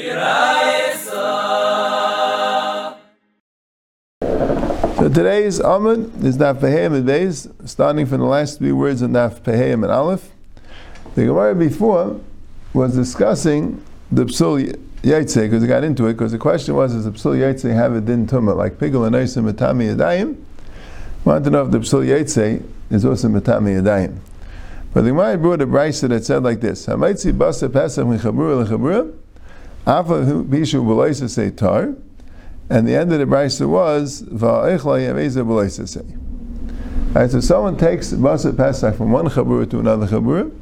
So today's Amud is Daf Pehayim and Beis, starting from the last three words in Daf Pehayim and Aleph. The Gemara before was discussing the Psul Yaitse, because it got into it, because the question was, does the Psul Yaitse have a din tumah, like Pigel and Eisim Matami Yadayim? Want to know if the Psul Yaitse is also Matami Yadayim. But the Gemara brought a brisa that said like this, Hamaitzi Basa Pesach Mechabura Lechabura, and the end of the brisa was. Right, so someone takes Basa Pesach from one Chabura to another Chabura,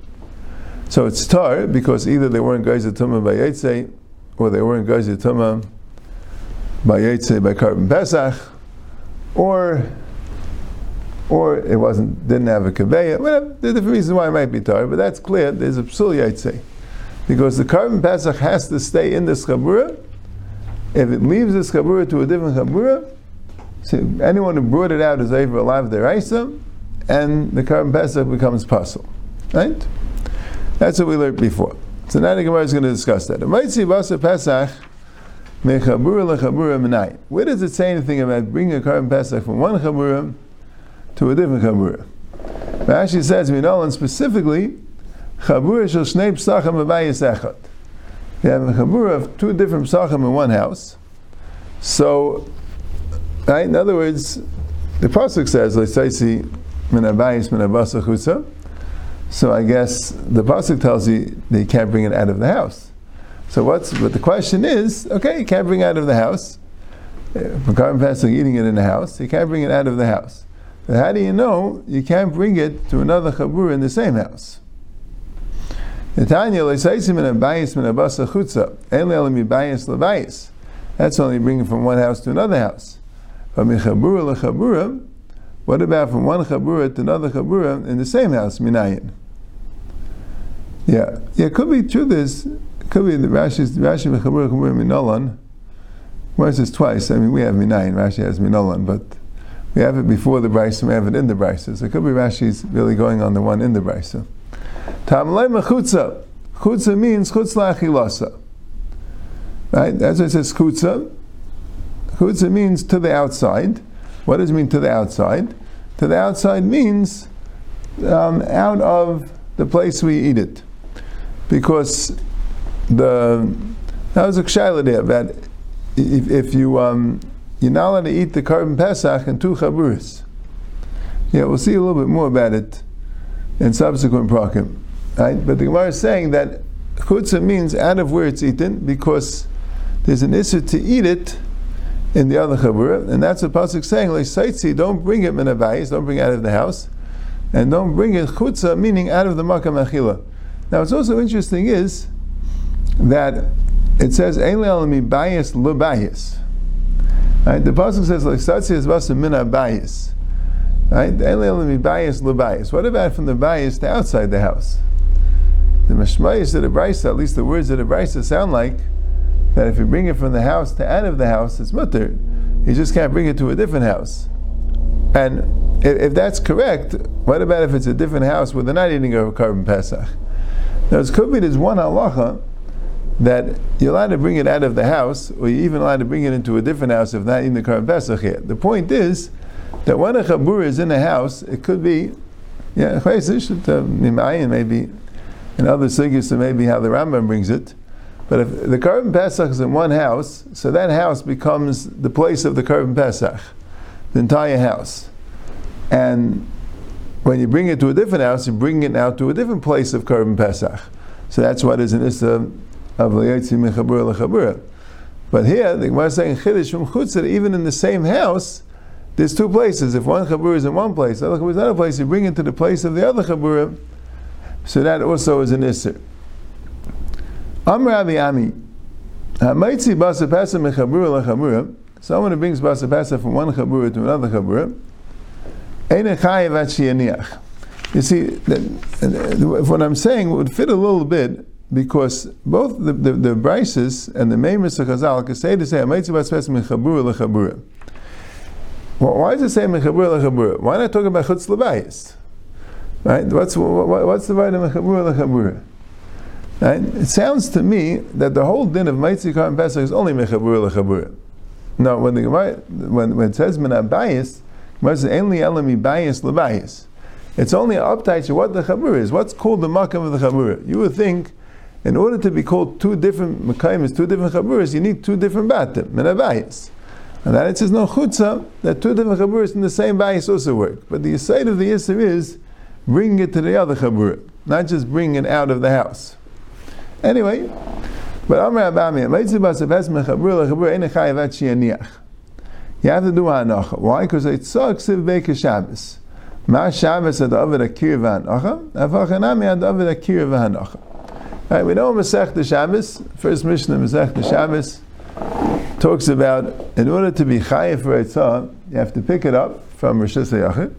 so it's tar because either they weren't guys tumah by Yitzay, or they weren't guys tumah by Yitzay by Korban Pesach, or or it wasn't didn't have a kaveya. Whatever. There's different reasons why it might be tar, but that's clear. There's a psul Yitzay because the Korban Pesach has to stay in this chabura. If it leaves this chabura to a different chabura, so anyone who brought it out is over alive deraisa, and the Korban Pesach becomes puzzle, right? That's what we learned before. So now the Gemara is going to discuss that. Where does it say anything about bringing a korban pesach from one chabura to a different chabura? Rashi says, Minolan specifically, chabura shel shnei psachim abayis echad. You have a chabura of two different psachim in one house. So, right, in other words, the pasuk says, "Let's say, min abayis min abasa chutza." So I guess the pasuk tells you that you can't bring it out of the house. So what's but the question is, okay, you can't bring it out of the house. From korban pesach eating it in the house, you can't bring it out of the house. But how do you know you can't bring it to another chabur in the same house? That's only bringing from one house to another house. But mi khabura la khabura what about from one chabura to another chabura in the same house, minayin? Yeah, yeah, it could be true. This could be the Rashi's Rashi v'chabura chabura minolan. Where's this twice? I mean, we have minayin. Rashi has minolan, but we have it before the brisa. We have it in the brisa. So it could be Rashi's really going on the one in the brisa. Tamlei mechutza. Chutza means chutz la'achilasa. Right? That's what it says chutza. Chutza means to the outside. What does it mean to the outside? To the outside means um, out of the place we eat it. Because the that was a kshayla there that if, if you um, you're not allowed to eat the korban pesach and two chaburis. Yeah, we'll see a little bit more about it in subsequent prakim. Right? But the Gemara is saying that chutzah means out of where it's eaten because there's an issue to eat it in the other chabura, and that's what pasuk saying. Like don't bring it minavayis, don't bring it out of the house, and don't bring it chutza, meaning out of the makam achila. Now, what's also interesting is that it says ein le'alami bayis lebayis. Right? The pasuk says like saitzi is basa mina bayis. Right? Ein le'alami bayis lebayis. What about from the bayis to outside the house? The mashmayis of the brisa, at least the words of the brisa sound like that if you bring it from the house to out of the house, it's mutter. You just can't bring it to a different house. And if, if, that's correct, what about if it's a different house where they're not eating a korban pesach? Now, it could be there's one halacha that you're allowed to bring it out of the house, or you're even allowed to bring it into a different house if not eating the korban pesach yet. The point is that when a chabur is in a house, it could be, yeah, um, maybe, in other sugyas, maybe how the Rambam brings it, but if the korban Pesach is in one house, so that house becomes the place of the korban Pesach, the entire house. And when you bring it to a different house, you bring it now to a different place of korban Pesach. So that's what is an Issa of Layetzi Mechabura Lechabura. But here, the Gemara is saying Chiddush from Chutzah, even in the same house, there's two places. If one Chabura is in one place, the other Chabura is in another place, you bring it to the place of the other Chabura, so that also is an Issa. Amr Ami. Hamaitzi basa pesa mechabura lechabura. Someone who brings basa pesa from one chabura to another chabura. Ein chayiv at You see, that, what I'm saying would fit a little bit because both the, the, the Brises and the main Mr. Chazal can say to say. Why does it say mechabura lechabura? Why not talk about chutz lebayis? Right? What's, what, what's the right of mechabura lechabura? Right? It sounds to me that the whole din of Maitzi Kar and Pesach is only Mechabur Lechabur. Now, when the when, when it says Min Abayis, Gemara says only Elami Bayis Lebayis. It's only uptight to what the Chabur is. What's called the Makam of the Chabur? You would think, in order to be called two different Makaimis, two different Chaburas, you need two different Batim, Min Abayis. And then it says no chutza that two different chaburas in the same bayis also work. But the side of the yisr is bringing it to the other chabura, not just bring it out of the house. Anyway, but Amr Abami, you have to do hanacha. Why? Because it's so ksiv beika Shabbos. Ma Shabbos ad avid akir v'hanacha, avachanami ad avid akir v'hanacha. Right, we know Masech the Shabbos, first Mishnah Masech the Shabbos, talks about in order to be chayiv for Eitzah, you have to pick it up from Rosh Hashanah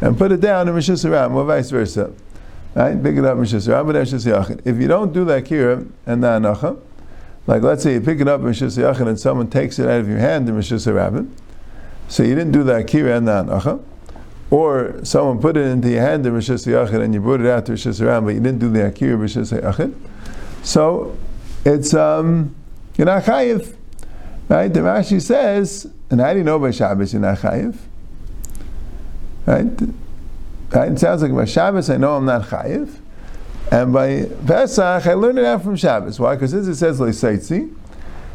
and put it down in Rosh Hashanah, or vice versa. Right? Pick it up in Rosh but Rosh Hashanah. If you don't do that kira and the anacha, like let's say you pick it up in Rosh Hashanah and someone takes it out of your hand in Rosh Hashanah, so you didn't do that kira and the anacha, or someone put it into your hand in Rosh Hashanah and you brought it out to Rosh Hashanah, but you didn't do the akira Rosh Hashanah, so it's um, you're not chayiv. Right? The Rashi says, and I didn't know by Shabbos you're not chayiv? Right? right? It sounds like by Shabbos I know I'm not chayiv. And by Pesach, I learned it out from Shabbos. Why? Because this it says Leisaitzi,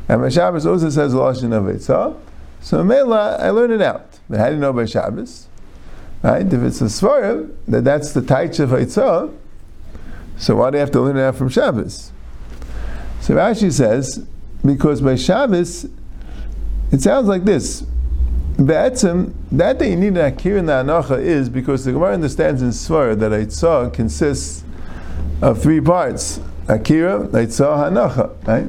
and by Shabbos also says Lashon of. So Mela, I learned it out. But how do you know by Shabbos? Right? If it's a Svarim, that that's the Taich of Eitzah, so why do you have to learn it out from Shabbos? So Rashi says, because by Shabbos, it sounds like this. Be'etzim, um, that day you need an akir in the anacha is because the Gemara understands in Svar that Eitzah consists of three parts. Akira, Eitzah, Hanacha, right?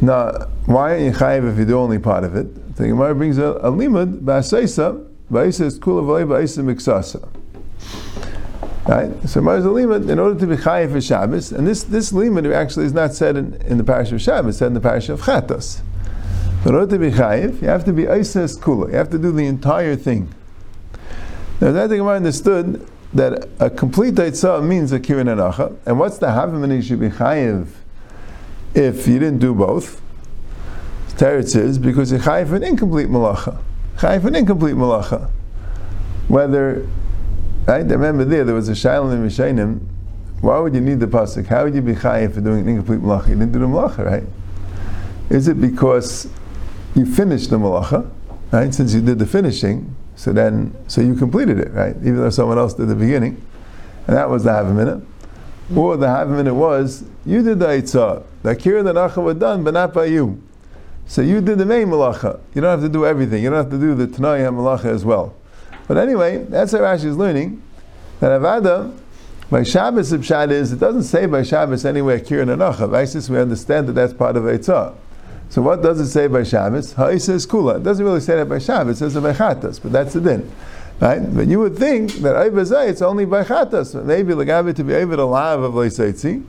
Now, why are you chayiv if you do only part of it? The Gemara brings a, a limud, ba'aseisa, ba'aisa is kula v'lei ba'aisa miksasa. Right? So Mars a limud in order to be chayiv for Shabbos, and this this limud actually is not said in, in the parish of Shabbos, it's said in the parish of Chatos. You have to be Isis Kula. You have to do the entire thing. Now that the Gemara understood that a complete Eitzah means a Kirin Anacha, and what's the you be chayiv if you didn't do both? Teretz is because you're chayiv an incomplete malacha. Chayiv an incomplete malacha. Whether Right? I remember there, there was a Shail in Mishainim. Why would you need the pasuk? How would you be chayiv for doing an incomplete malacha? You didn't do the malacha, right? Is it because you finished the malacha, right? Since you did the finishing, so then, so you completed it, right? Even though someone else did the beginning, and that was the half a minute. Or the half a minute was you did the itzah, the akira and the nacha were done, but not by you. So you did the main malacha. You don't have to do everything. You don't have to do the tanaya malacha as well. But anyway, that's how Rashi is learning that Avada by Shabbos of is it doesn't say by Shabbos anywhere Kirin Anacha. Isis we understand that that's part of Eitzah. So what does it say by Shabbos? Ha'isa is kula. It doesn't really say that by Shabbos. It says by Chatas, but that's the din. Right? But you would think that Ayvazai, it's only by Chatas. Maybe Lagavi to be to lav of Leisaitzi.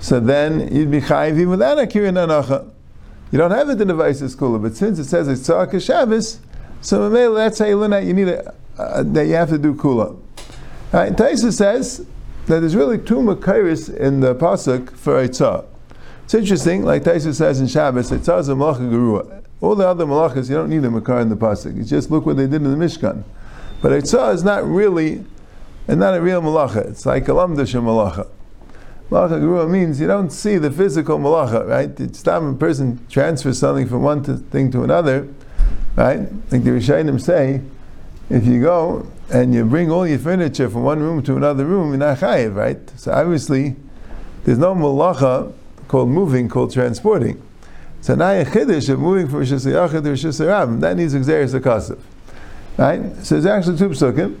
So then you'd be chayiv without a Kirin Anacha. You don't have it in the Vaisis Kula, but since it says it's Tzaka Shabbos, so that's how you learn that you need a, that you have to do kula. Right, Taisa says that there's really two makairis in the pasuk for Eitzah. It's interesting, like Taisa says in Shabbos, Eitzah is a malacha gerua. All the other malachas, you don't need a makar in the pasuk. Just look what they did in the Mishkan. But Eitzah is not really, and not a real malacha. It's like a lamdash malacha. Malacha gerua means you don't see the physical malacha, right? It's time a person transfers something from one thing to another, right? Like the Rishayim say, if you go and you bring all your furniture from one room to another room, you're not chayiv, right? So obviously, there's no malacha called moving, called transporting. So now a chiddush of moving from Rishis Yachid to Rishis that needs Xeris Akasav. Right? So there's actually two psukim.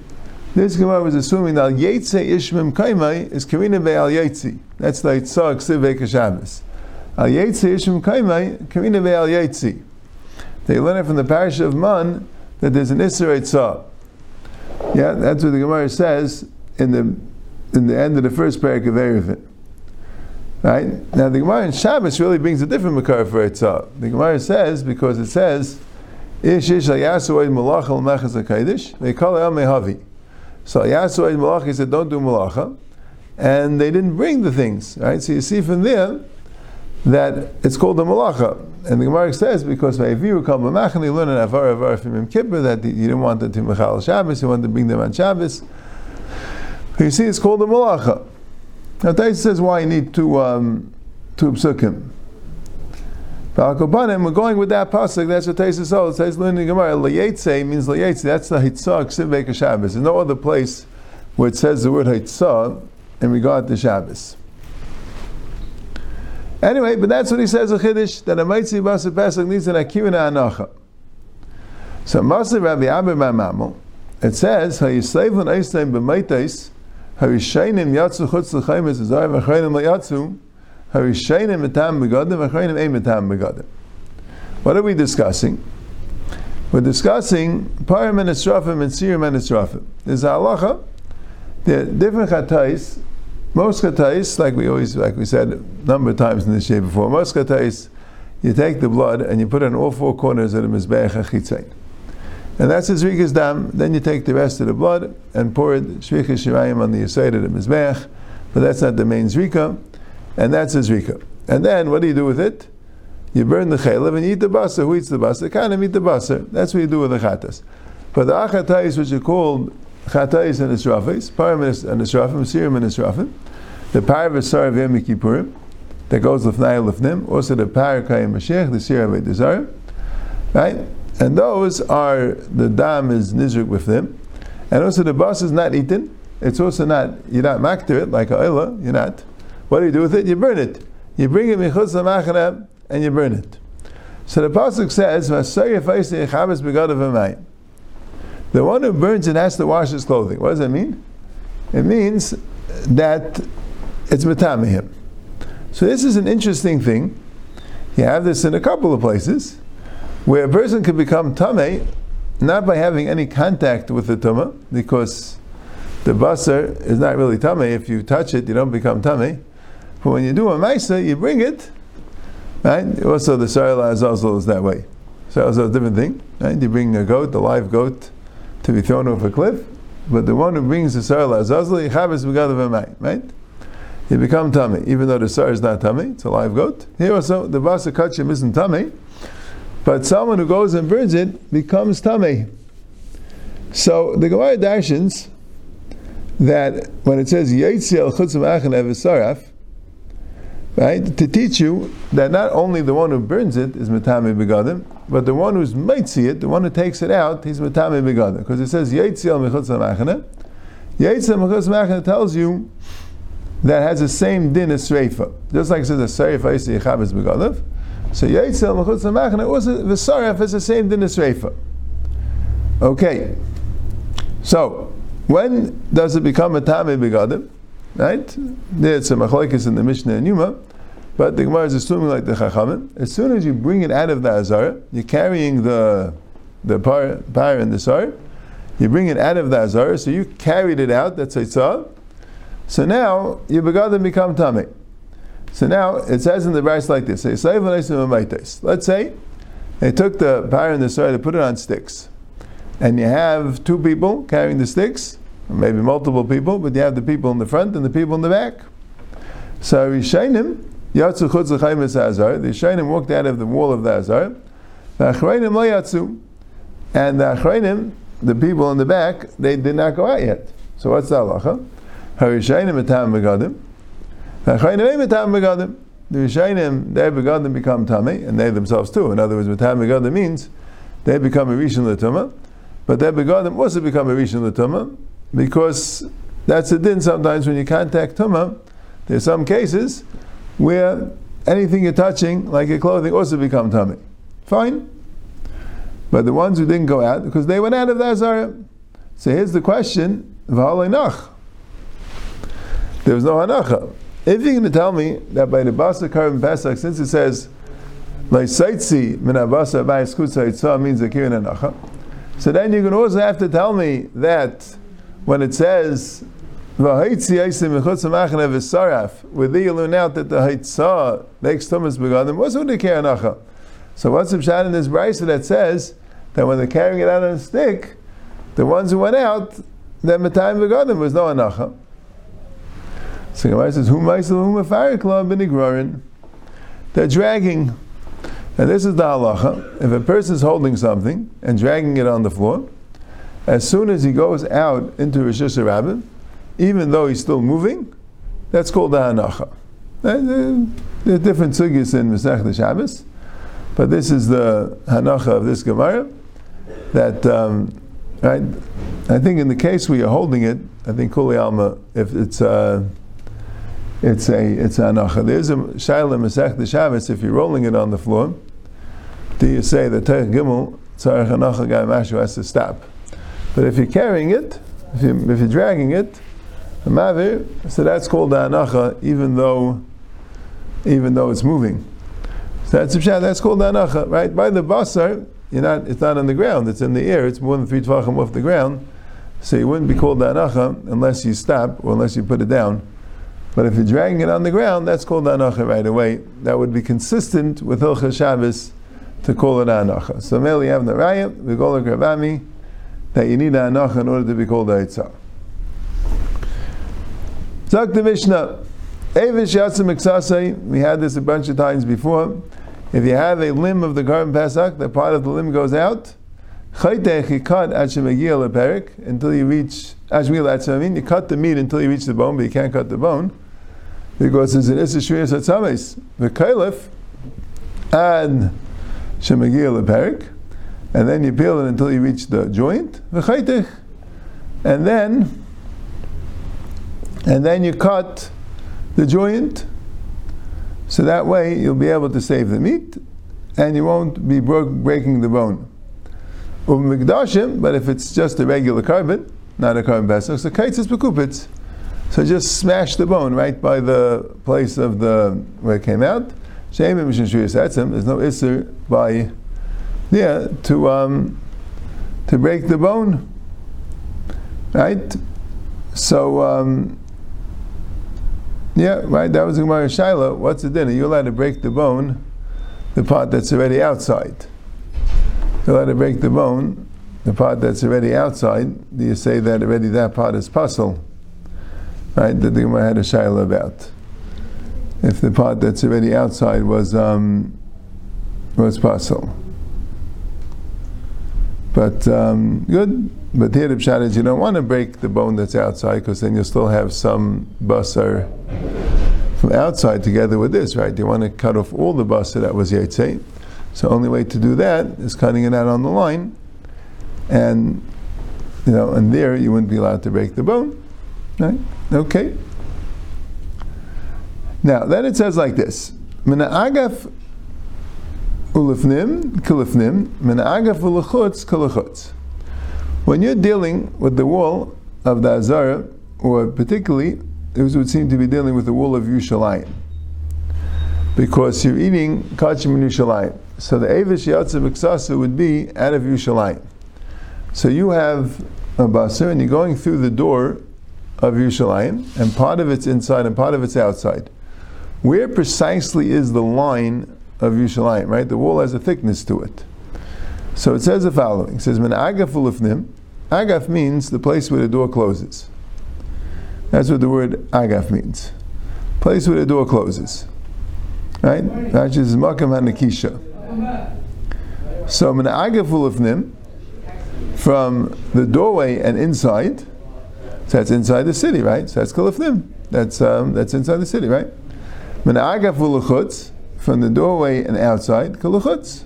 This Gemara was assuming that Yetze Ishmim Kaimai is Karina Be Al Yetzi. That's like Tzah Ksiv Shabbos. Al Yetze Ishmim Kaimai, Karina Be Al Yetzi. They learn it from the parish of Man that there's an Isra Eitzah. Yeah, that's what the Gemara says in the in the end of the first parak of Eruvin. Right? Now the Gemara in Shabbos really brings a different Makar for Eitzah. The Gemara says, because it says, Ish ish ayasu malach al HaKadosh, they call it mehavi. So ayasu oid malach, he said, don't do malacha. and they didn't bring the things, right? So you see from there that it's called a malacha. And the Gemara says because Vayiviru called Mamachan, they learn an avar avar from Yom Kippur that you didn't want them to Mechal Shabbos, you wanted to bring them on Shabbos. You see, it's called a malacha. Now, Taisa says why you need two um, two psukim. We're going with that pasuk. That's what Taisa says. It says learning Gemara. Liyetze means liyetze. That's the hitzah ksiv Shabbos. There's no other place where it says the word hitzah in regard to Shabbos. Anyway, but that's what he says a chiddush that a mitzvah basa pesach needs an akira anacha. So Masir Rabbi Abba Mamamel, it says Hayisleivun Eisleim b'meitais Harishainim Yatsu Chutz L'chaim Es Zayim Achreinim Layatsu Harishainim Metam Megadim Achreinim Ein Metam Megadim. What are we discussing? We're discussing Parim and Esrafim and Sirim and Esrafim. There's a halacha. There are different chatais most katais, like we always, like we said a number of times in this year before, most katais, you take the blood and you put it on all four corners of the mizbeach achitzain. And that's the zrikas dam. Then you take the rest of the blood and pour it shricha shirayim on the side of the mizbeach, but that's not the main zrika, and that's a zrika. And then what do you do with it? You burn the chaylev and you eat the basa. Who eats the basa? Kind of eat the basa. That's what you do with the chatas. But the achatais, which are called Chatais and Israfis, Parim and Israfim, Sirim and Israfim, the Par V'Sar of Yom Kippurim, that goes Lefnai Lefnim, also the Par Kayim Mashiach, the Sir of Desire, right? And those are, the Dam is Nizrik with them, and also the bus is not eaten, it's also not, you're not makter it like a oila, you're not. What do you do with it? You burn it. You bring it michutz and you burn it. So the pasuk says. The one who burns it has to wash his clothing. What does that mean? It means that it's metamehim. So this is an interesting thing. You have this in a couple of places where a person can become tame not by having any contact with the tuma, because the basar is not really tame. If you touch it, you don't become tame. But when you do a maisa, you bring it. Right? Also, the sarila azazel is that way. So it's a different thing. Right? You bring a goat, a live goat, to be thrown off a cliff, but the one who brings the Sar Lazazli, Chavis Begadav right? He become tummy, even though the Sar is not tummy, it's a live goat. Here also, the Vasa Kachim isn't tummy, but someone who goes and burns it becomes tummy. So the Gemara dashens that when it says Yetziel Chutzim Achen Evisaraf, right, to teach you that not only the one who burns it is Matami Begadim, but the one who's see it, the one who takes it out, he's Matami Begadim. Because it says Yetziel Mechutz Machane. Yetziel Mechutz Machane tells you that has the same din as Sreifa. Just like it says a Sreifa is Yechabes Begadim. So Yetziel Mechutz Machane, also the Saraf is the same din as Sreifa. Okay. So, when does it become a Tame Begadim? Right? There's a machlokes in the Mishnah and Yuma, but the Gemara is assuming like the Chachamim. As soon as you bring it out of the Azar, you're carrying the the par, par and the sar. You bring it out of the Azar, so you carried it out. That's Eitzah. So now you begadim become tummy. So now it says in the verse like this: Let's say they took the par and the sar, they put it on sticks, and you have two people carrying the sticks maybe multiple people, but you have the people in the front and the people in the back. So Rishainim, Yatsu Chutz Azar, the Rishainim walked out of the wall of the Azar, the Achrayim Lo Yatsu, and the Achrayim, the people in the back, they did not go out yet. So what's the halacha? Harishainim Etam Begadim, the Rishainim, their Begadim become Tami, and they themselves too. In other words, Etam Begadim means they become a Rishon L'tumah, but their Begadim also become a Rishon L'tumah, because that's a din sometimes when you contact Tumah, there's some cases where anything you're touching, like your clothing, also become tummy. Fine. But the ones who didn't go out, because they went out of the Azara. So here's the question, nach. There was no hanacha. If you're going to tell me that by the Basa Karim Pesach, since it says, like Saitzi minabasa by skutza means a kirin hanacha, so then going to also have to tell me that when it says V'haitzi yaisim mechutz machne v'saraf, with the you learn out that the haitzah makes tumas begadim, what's with the keranacha? So what's the pshat in this brisa that says that when they're carrying it out on a stick, the ones who went out, that matayim begadim was no anacha. So Gemara says, "Who b'nigrarin." They're dragging, and this is the halacha. If a person is holding something and dragging it on the floor, as soon as he goes out into Rosh Hashanah, even though he's still moving, that's called the hanacha. There are different sugyas in Masech Shabbos, but this is the hanacha of this Gemara. That um, I think in the case where you're holding it, I think Kuli Alma, if it's uh, it's a it's a hanacha. There's a shaila Masech Shabbos. If you're rolling it on the floor, do you say the Teich Gimel Tzarech Hanacha Guy Mashu has to stop? But if you're carrying it, if, you, if you're dragging it, the mavir, so that's called the hanacha, even though even though it's moving. So that's that's called the hanacha, right? By the basar, you're not it's not on the ground, it's in the air, it's more than three tvachim off the ground. So you wouldn't be called the hanacha unless you stop or unless you put it down. But if you're dragging it on the ground, that's called anacha right away. That would be consistent with Hilchah Shabbos to call it anacha. So you have the raya, we call it gravami, that you need anacha in order to be called aitzah. Zak the Mishnah. Avish yasim we had this a bunch of times before. If you have a limb of the korban Pesach, the part of the limb goes out, until you reach, you cut the meat until you reach the bone, but you can't cut the bone because it's an Issa Satzames. The Kalif, and Shemagil Perik, and then you peel it until you reach the joint, the Chaitich, and then and then you cut the joint, so that way you'll be able to save the meat, and you won't be breaking the bone. Umm but if it's just a regular korban, not a korban pesach, so kites is. So just smash the bone right by the place of the where it came out. Shame There's no isser by yeah to um, to break the bone. Right? So um, yeah, right, that was Gemara Shaila. What's the din? Are you allowed to break the bone, the part that's already outside? You're allowed to break the bone, the part that's already outside. Do you say that already that part is puzzle? Right, that the Gemara had a shaila about. If the part that's already outside was um, was pasul. But um, good. But the pshat is you don't want to break the bone that's outside because then you'll still have some basar from outside together with this, right? You want to cut off all the basar that was yetzei. So the only way to do that is cutting it out on the line, and you know, and there you wouldn't be allowed to break the bone. Right? Okay. Now, then it says like this. Agaf ulifnim, kilifnim, mina agaf. When you're dealing with the wall of the Azara, or particularly, it would seem to be dealing with the wall of Yerushalayim. Because you're eating kachim in Yerushalayim. So the Avish Yatzav Iksasa would be out of Yerushalayim. So you have a basar and you're going through the door of Yerushalayim, and part of it's inside and part of it's outside. Where precisely is the line of Yerushalayim, right? The wall has a thickness to it. So it says the following. It says, "Men agaf ulifnim." Agaf means the place where the door closes. That's what the word agaf means. Place where the door closes. Right? That is makam hanakisha. So men agaf ulifnim, from the doorway and inside, so that's inside the city, right? So that's kalifnim. That's um, that's inside the city, right? From the doorway and outside kaluchutz.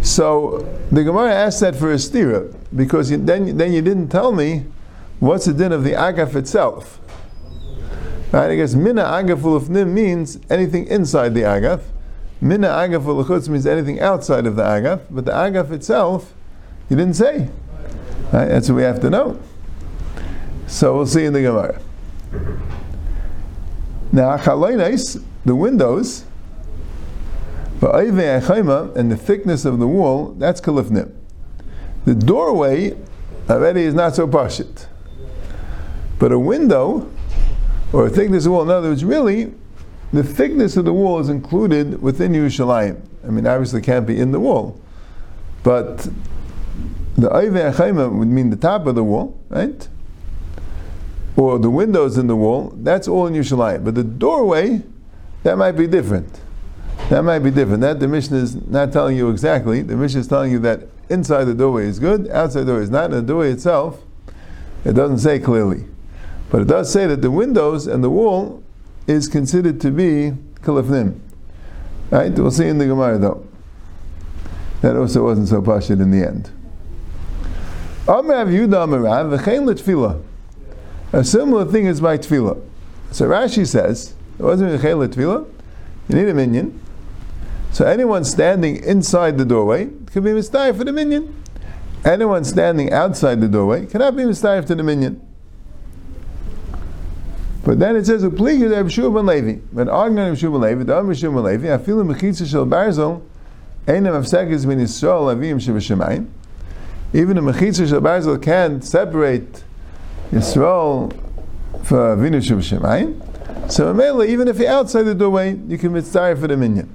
So the Gemara asked that for a stira because you, then then you didn't tell me what's the din of the agaf itself. Right? I guess mina agaf ulufnim means anything inside the agaf. Mina agaf ulachutz means anything outside of the agaf, but the agaf itself, you didn't say. Right? That's what we have to know. So we'll see in the Gemara. Now, the windows, and the thickness of the wall, that's kalifnim. The doorway already is not so pashit. But a window, or a thickness of the wall, in other words, really, the thickness of the wall is included within Yerushalayim. I mean, obviously, it can't be in the wall. But the Ayve would mean the top of the wall, right? Or the windows in the wall, that's all in Yerushalayim. But the doorway, that might be different. That might be different. That the Mishnah is not telling you exactly. The Mishnah is telling you that inside the doorway is good, outside the doorway is not. And the doorway itself, it doesn't say clearly. But it does say that the windows and the wall is considered to be kalifnim. Right? We'll see in the Gemara though. That also wasn't so pashit in the end. A similar thing is by tefillah. So Rashi says, it wasn't a tefillah, you need a minion. So anyone standing inside the doorway could be mistayif for the minion. Anyone standing outside the doorway cannot be mistayif to the minion. But then it says, "Upligu Reb Shua ben Levi." But arguing Reb Shua ben Levi, the Reb Shua ben Levi, afilu mechitza shel barzel, einam afsekes min Yisrael avim shebashemayim. Even the mechitza shel barzel can't separate Yisrael for avinu shebashemayim. So mainly, even if you're outside the doorway, you can mitzvah for the minyan.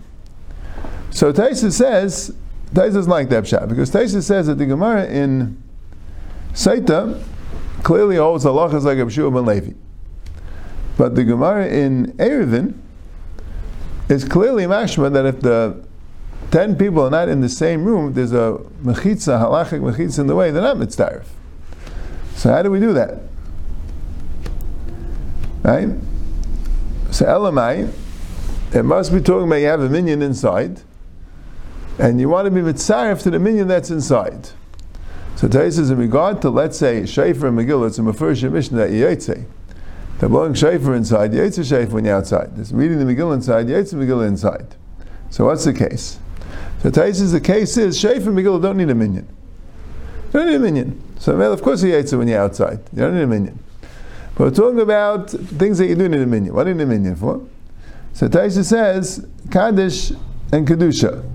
So Taisa says, Taisa is like that shot because Taisa says that the Gemara in Saita clearly holds halachas like Reb Shua ben Levi. But the Gemara in Eruvin is clearly mashma that if the ten people are not in the same room, there's a mechitza, halachic mechitza in the way, they're not mitzdarif. So how do we do that? Right? So Elamai, it must be talking about you have a minion inside, and you want to be mitzarif to the minion that's inside. So Tais says in regard to, let's say, Shafer and Megillah, it's a Mefurish Mishnah that Yaitse. They're blowing shayfer inside, yaitz shayfer when you're outside. There's reading the Megillah inside, yaitz Megillah inside. So what's the case? So Tais the case is shayfer and Megillah don't need a minion. You don't need a minion. So of course you yaitz when you're outside. You don't need a minyan. We're talking about things that you do in a minyan. What need a minyan for? So Taisa says Kaddish and Kedusha.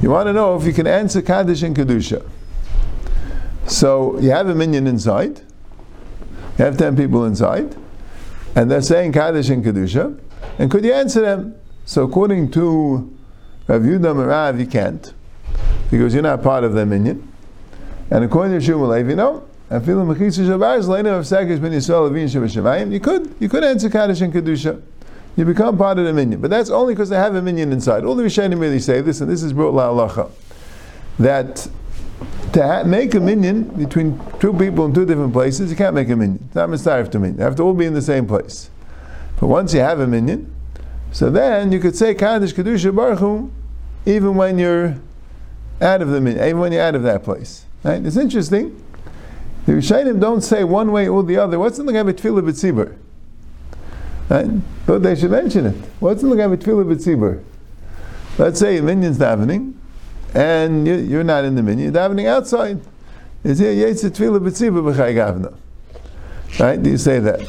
You want to know if you can answer Kaddish and Kedusha. So you have a minion inside. You have 10 people inside, and they're saying Kaddish and Kedusha, and could you answer them? So according to Rav Yudah Rav, you can't, because you're not part of the minion. And according to Shmuel you no. You could, you could answer Kaddish and Kedusha. You become part of the minyan. But that's only because they have a minyan inside. All the Rishonim really say this, and this is brought la halacha, that to ha- make a minyan between two people in two different places, you can't make a minyan. It's not mistarif to minyan. You have to all be in the same place. But once you have a minyan, so then you could say Kaddish Kedusha Baruch Hu, even when you're out of the minyan, even when you're out of that place. Right? It's interesting. The Rishonim don't say one way or the other. What's in the Gabi Tfilah B'tzibur? Right? But they should mention it. What's in the Gabi Tfilah B'tzibur? Let's say a minyan's davening, and you're not in the minyan, you're davening outside. Is here Yetzit Tfilah B'tzibah B'chai Gavna? Right? Do you say that?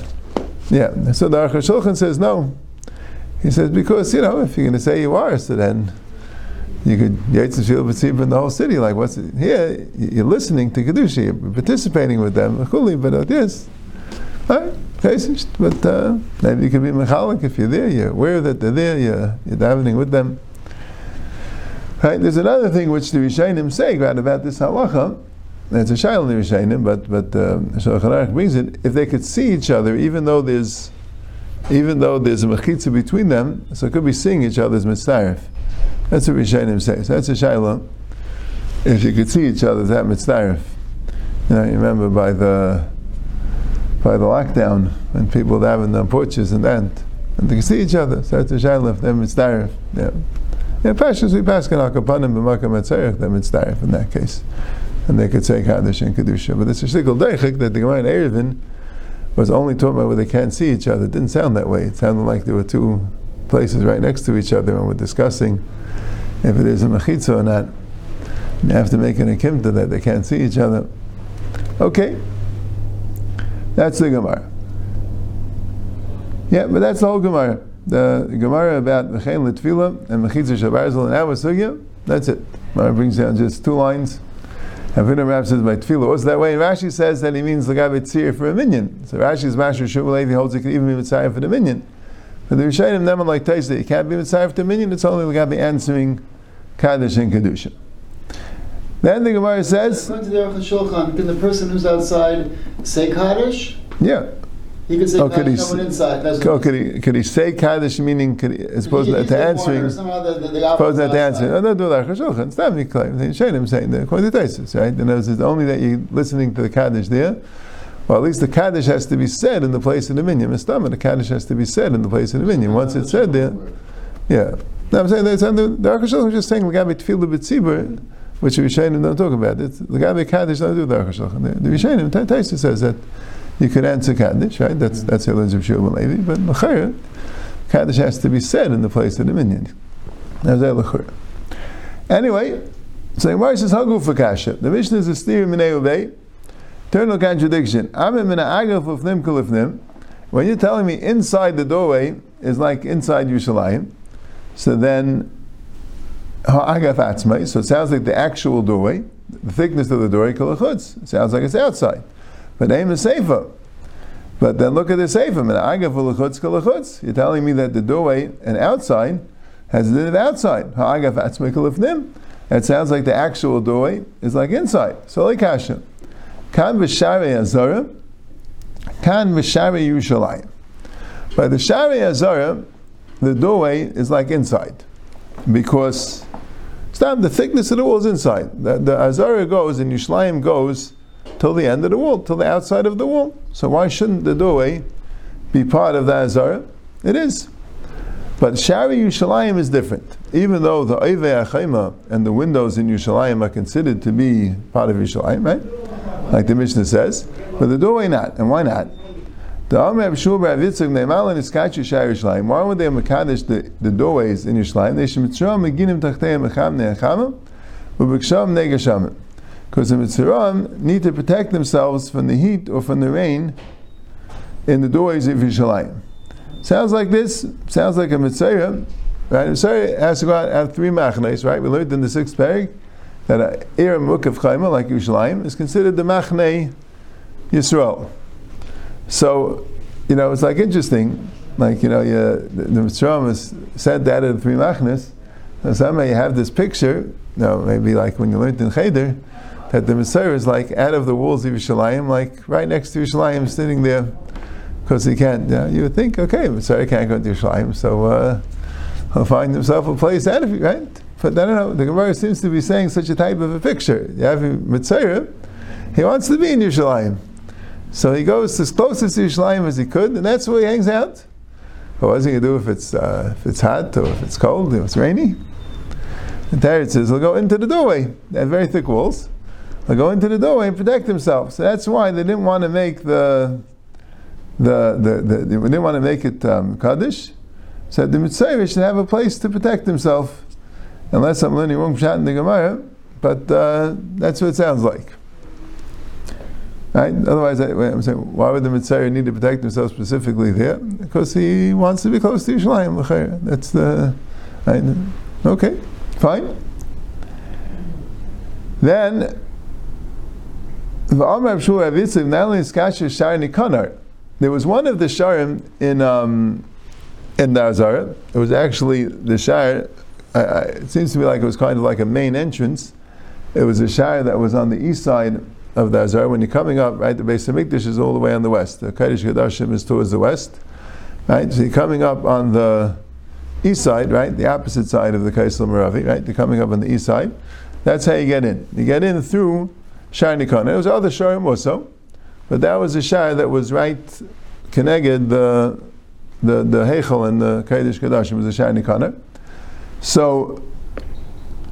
Yeah. So the Aruch Shulchan says no. He says because you know if you're going to say you are, so then you could Yetzit Tfilah B'tzibah in the whole city. Like what's it? here? You're listening to kedusha, you're participating with them. But it is. Right? But uh, maybe you could be mechalik if you're there. You're aware that they're there. You're, you're davening with them. Right? There's another thing which the Rishonim say right, about this halacha. It's a shayla in the Rishonim, but but uh, Shulchan brings it. If they could see each other, even though there's even though there's a mechitza between them, so it could be seeing each other's mitzaref. That's what Rishonim say. So that's a shayla. If you could see each other, that mitzaref. You know, you remember by the by the lockdown when people were having their porches and that, and they could see each other. So that's a shayla if they're. Yeah. Yeah, Pashas we pass kan akapanim b'makam etzerich them it's darif in that case, and they could say kaddish and kedusha. But it's a shtickle deichik that the Gemara in Eruvin was only talking about where they can't see each other. It didn't sound that way. It sounded like there were two places right next to each other, and we're discussing if it is a mechitza or not. You have to make an akimta that they can't see each other. Okay, that's the Gemara. Yeah, but that's the whole Gemara the Gemara about Mechain Litfila and Mechitza Shabarzel and Sugya. That's it. Gemara brings down just two lines. And Vinam Rav says by Tefillah. What's that way? And Rashi says that he means Lagav Tzir for a minion. So Rashi's Master Shuvalevi holds it could even be Mitzayah for the minyan. But the Rishayim never like Taisa, it can't be the minyan, it's only Lagav answering Kaddish and Kedusha. Then the Gemara says, According to the Shulchan, can the person who's outside say Kaddish? Yeah. He could say Oh, could Kaddish he someone inside. Doesn't Oh, could he could he say kaddish meaning could he, as opposed He- to, to answering? the, the, the Opposed to answering. Oh, don't do that. Chashulchan. It's not me claim. Showed him saying that according to Taisus, right? And it's only that you're listening to the kaddish there. Well, at least the kaddish has to be said in the place of the minion. Mistama, the kaddish has to be said in the place of the minion. Once it's said there, yeah. No, I'm saying that's under the Aruch Shulchan is just saying Lagabi Tefillah B'tzibur, which the Rishonim don't talk about. It's Lagabi Kaddish don't do the Aruch Shulchan. The, the Rishonim, Ta- Taisa says that you could answer Kaddish, right? That's that's the religion of Shulman Levi. But L'chayr, Kaddish has to be said in the place of the minion. That's that L'chayr. Anyway, so Gemara says Hagu for Kasha. The Mishnah is a steer minei. Eternal contradiction. When you're telling me inside the doorway is like inside Yerushalayim, so then. So it sounds like the actual doorway, the thickness of the doorway kalachutz. It sounds like it's outside, but aim is safer. But then look at the sefer. Min ha'agaf ulachutz kalachutz. You're telling me that the doorway and outside has a din of outside. Ha'agaf atzmai kalifnim. It sounds like the actual doorway is like inside. So like kasha. Kan v'sharei azara, kan v'sharei Yerushalayim. By the sharei azara, the doorway is like inside, because stop the thickness of the wall is inside. The, the azara goes and Yerushalayim goes till the end of the wall, till the outside of the wall. So why shouldn't the doorway be part of the azara? It is. But Shari Yerushalayim is different. Even though the Oivei Achayma and the windows in Yerushalayim are considered to be part of Yerushalayim, right? Like the Mishnah says, but the doorway not. And why not? Why would they makadosh the, the doorways in Yerushalayim? They shemitzram meginim tachteim echam neachamim, ubiksham negashamim. Because the Mitzram need to protect themselves from the heat or from the rain in the doorways of Yerushalayim. Sounds like this. Sounds like a mitzvah. Right? Mitzvah has to go out have three machnes. Right? We learned in the sixth parak that a ir mukav chayma like Yerushalayim is considered the machne Yisrael. So, you know, it's like interesting. Like you know, you, the, the mitzvah is said that the three machnes. So somehow you have this picture. You know, maybe like when you learned in Cheder, that the mitzvah is like out of the walls of Yerushalayim, like right next to Yerushalayim, sitting there because he can't. Uh, you would think, okay, Mitzvah can't go to Yerushalayim, so uh, he'll find himself a place out of it, right? But I don't know. The Gemara seems to be saying such a type of a picture. You have Mitzvah, he wants to be in Yerushalayim, so he goes as close as to Yerushalayim as he could, and that's where he hangs out. But what's he going to do if it's uh, if it's hot or if it's cold, if it's rainy? The Tarot says he'll go into the doorway. They have very thick walls. They'll go into the doorway and protect themselves. So that's why they didn't want to make the the, the, the, they didn't want to make it um, Kaddish, So the Mitzvah should have a place to protect himself, unless I'm learning wrong shot in the Gemara, but uh, that's what it sounds like. Right? Otherwise, I, I'm saying, why would the Mitzvah need to protect himself specifically there? Because he wants to be close to Yerushalayim. That's the. Right? Okay, fine. Then, there was one of the sharim in um, in Azara. It was actually the Uh, it seems to me like it was kind of like a main entrance. It was a shar that was on the east side of the Azara. When you're coming up, right, the base of Mikdash is all the way on the west. The Kaddish Kadashim is towards the west, right. So you're coming up on the east side, right, the opposite side of the Kaisel Maravi, right. You're coming up on the east side. That's how you get in. You get in through Shar Nikon. There was other sharim also. But that was a shah that was right connected the the the and the Kaddish Kadashim was a shah Nikana. So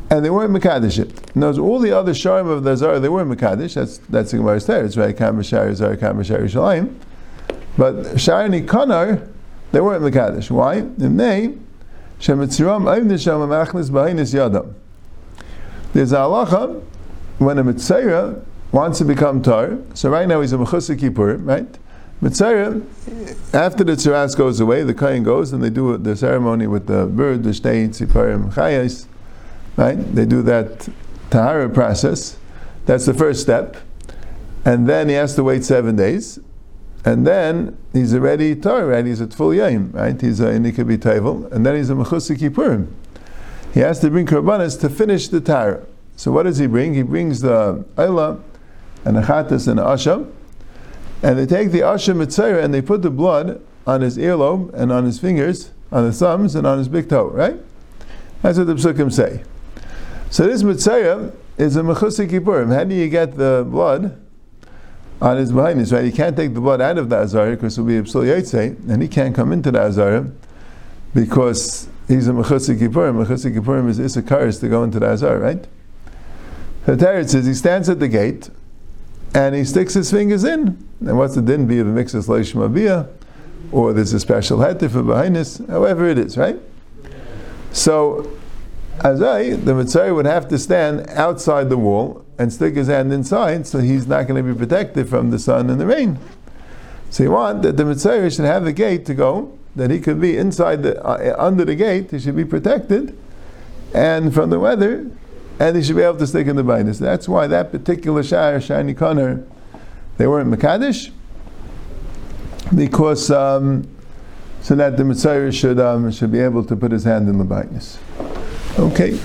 and they weren't Mekadesh it. Knows all the other Sharim of the Zara, they weren't Mekadesh. That's that's the Gemara's there. It's right, Kam Shari Zara, Kam Shari Shalim. But Shari Nikanar, they weren't Mekadesh. Why? In they Shemitziram Aim Nisham Machlis Bahinis Yadam. There's a halacha when a Mitzayah wants to become tar. So right now he's a mechusik kippur, right? Mitzayah, after the tzaras goes away, the kain goes and they do the ceremony with the bird, the shtei tziparim chayas, right? They do that tahara process. That's the first step, and then he has to wait seven days, and then he's already tar, right? He's at full yaim, right? He's a nikabi taival, and then he's a mechusik kippurim. He has to bring korbanos to finish the tahara. So what does he bring? He brings the ayla and the chatas and the asha, And they take the Asher Mitzayra and they put the blood on his earlobe and on his fingers, on his thumbs and on his big toe, right? That's what the psukim say. So this Mitzayra is a Mechusik Kippurim. How do you get the blood on his behind right? You can't take the blood out of the Azara because it will be a Psul Yaitse, and he can't come into the Azara because he's a Mechusik Kippurim. Mechusik Kippurim is Issachar to go into the Azara, right? The Teretz says he stands at the gate and he sticks his fingers in. And what's the din be of a mixus leishma Or there's a special heter for behind this, however it is, right? So, Azai, the metzora would have to stand outside the wall and stick his hand inside, so he's not going to be protected from the sun and the rain. So you want that the metzora should have the gate to go, that he could be inside the, uh, under the gate, he should be protected, and from the weather, and he should be able to stick in the bainis. That's why that particular shire, Shaar Nikanor, they weren't Makadish, because um, so that the metzora should um, should be able to put his hand in the bainis. Okay.